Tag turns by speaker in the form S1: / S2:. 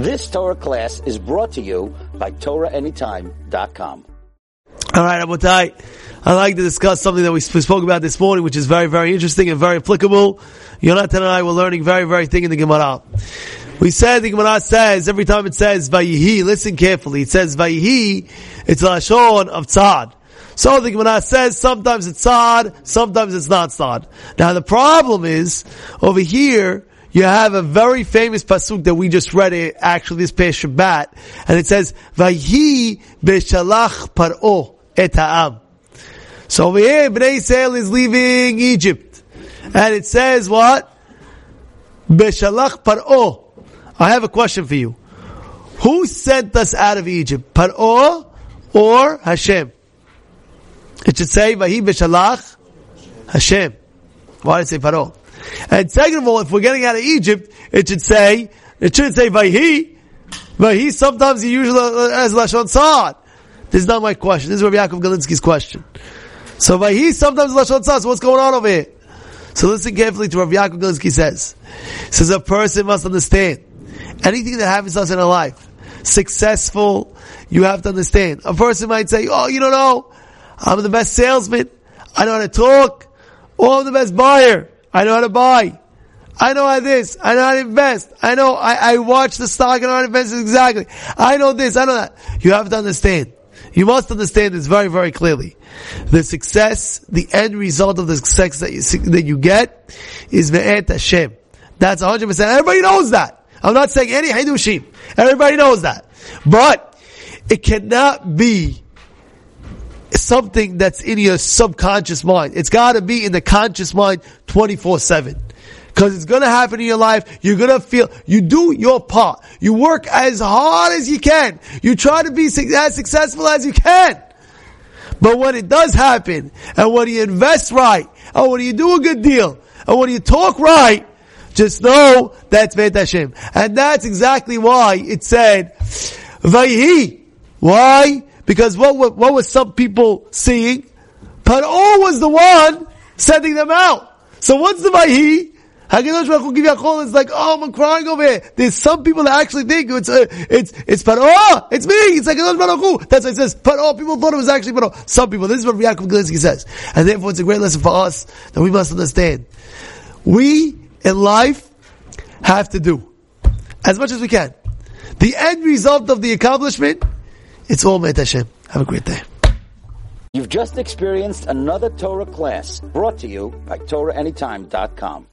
S1: This Torah class is brought to you by TorahAnytime.com.
S2: All right, Abotai. I'd like to discuss something that we spoke about this morning, which is very, very interesting and very applicable. Yonatan and I were learning very, very thing in the Gemara. We said the Gemara says every time it says Vayihi, listen carefully. It says Vayihi. It's lashon of tza'ar. So the Gemara says sometimes it's tza'ar, sometimes it's not tza'ar. Now the problem is over here you have a very famous pasuk that we just read it, actually this past Shabbat, and it says, Vayi beshalach paro et ha'am. So over here, Bnei Israel is leaving Egypt. And it says what? Beshalach paro. I have a question for you. Who sent us out of Egypt? Paro or Hashem? It should say, Vahi beshalach Hashem. Why did it say Paro? And second of all, if we're getting out of Egypt, it should say, it should say Vayhi. Vayhi sometimes he usually has Lashon Sa'ad. This is not my question. This is Rabbi Yaakov Galinsky's question. So Vayhi sometimes Lashon Sa'ad. So what's going on over here? So listen carefully to Rabbi Yaakov Galinsky says. He says a person must understand anything that happens to us in our life, successful, you have to understand. A person might say, oh, you don't know, I'm the best salesman, I know how to talk, or I'm the best buyer. I know how to buy. I know how this. I know how to invest. I know, I, I watch the stock and I invest exactly. I know this. I know that. You have to understand. You must understand this very, very clearly. The success, the end result of the success that you, that you get is Ve'et Hashem. That's 100%. Everybody knows that. I'm not saying any Hidushim. Everybody knows that. But it cannot be something that's in your subconscious mind. It's got to be in the conscious mind 24-7. Because it's going to happen in your life. You're going to feel, you do your part. You work as hard as you can. You try to be as successful as you can. But when it does happen, and when you invest right, and when you do a good deal, and when you talk right, just know that's Vet Hashem. And that's exactly why it said, Vayhi. Why? Because what, what, what was some people seeing? Paro was the one sending them out. So what's the Vayhi? Hakadosh Baruch give you a call. It's like, oh, I'm crying over here. There's some people that actually think it's uh, it's it's Paro. It's me. It's like Hakadosh Baruch. That's why it says Paro. People thought it was actually Paro. Some people. This is what Yaakov Galinsky says, and therefore it's a great lesson for us that we must understand. We in life have to do as much as we can. The end result of the accomplishment it's all Met Hashem. Have a great day.
S1: You've just experienced another Torah class brought to you by TorahAnytime.com.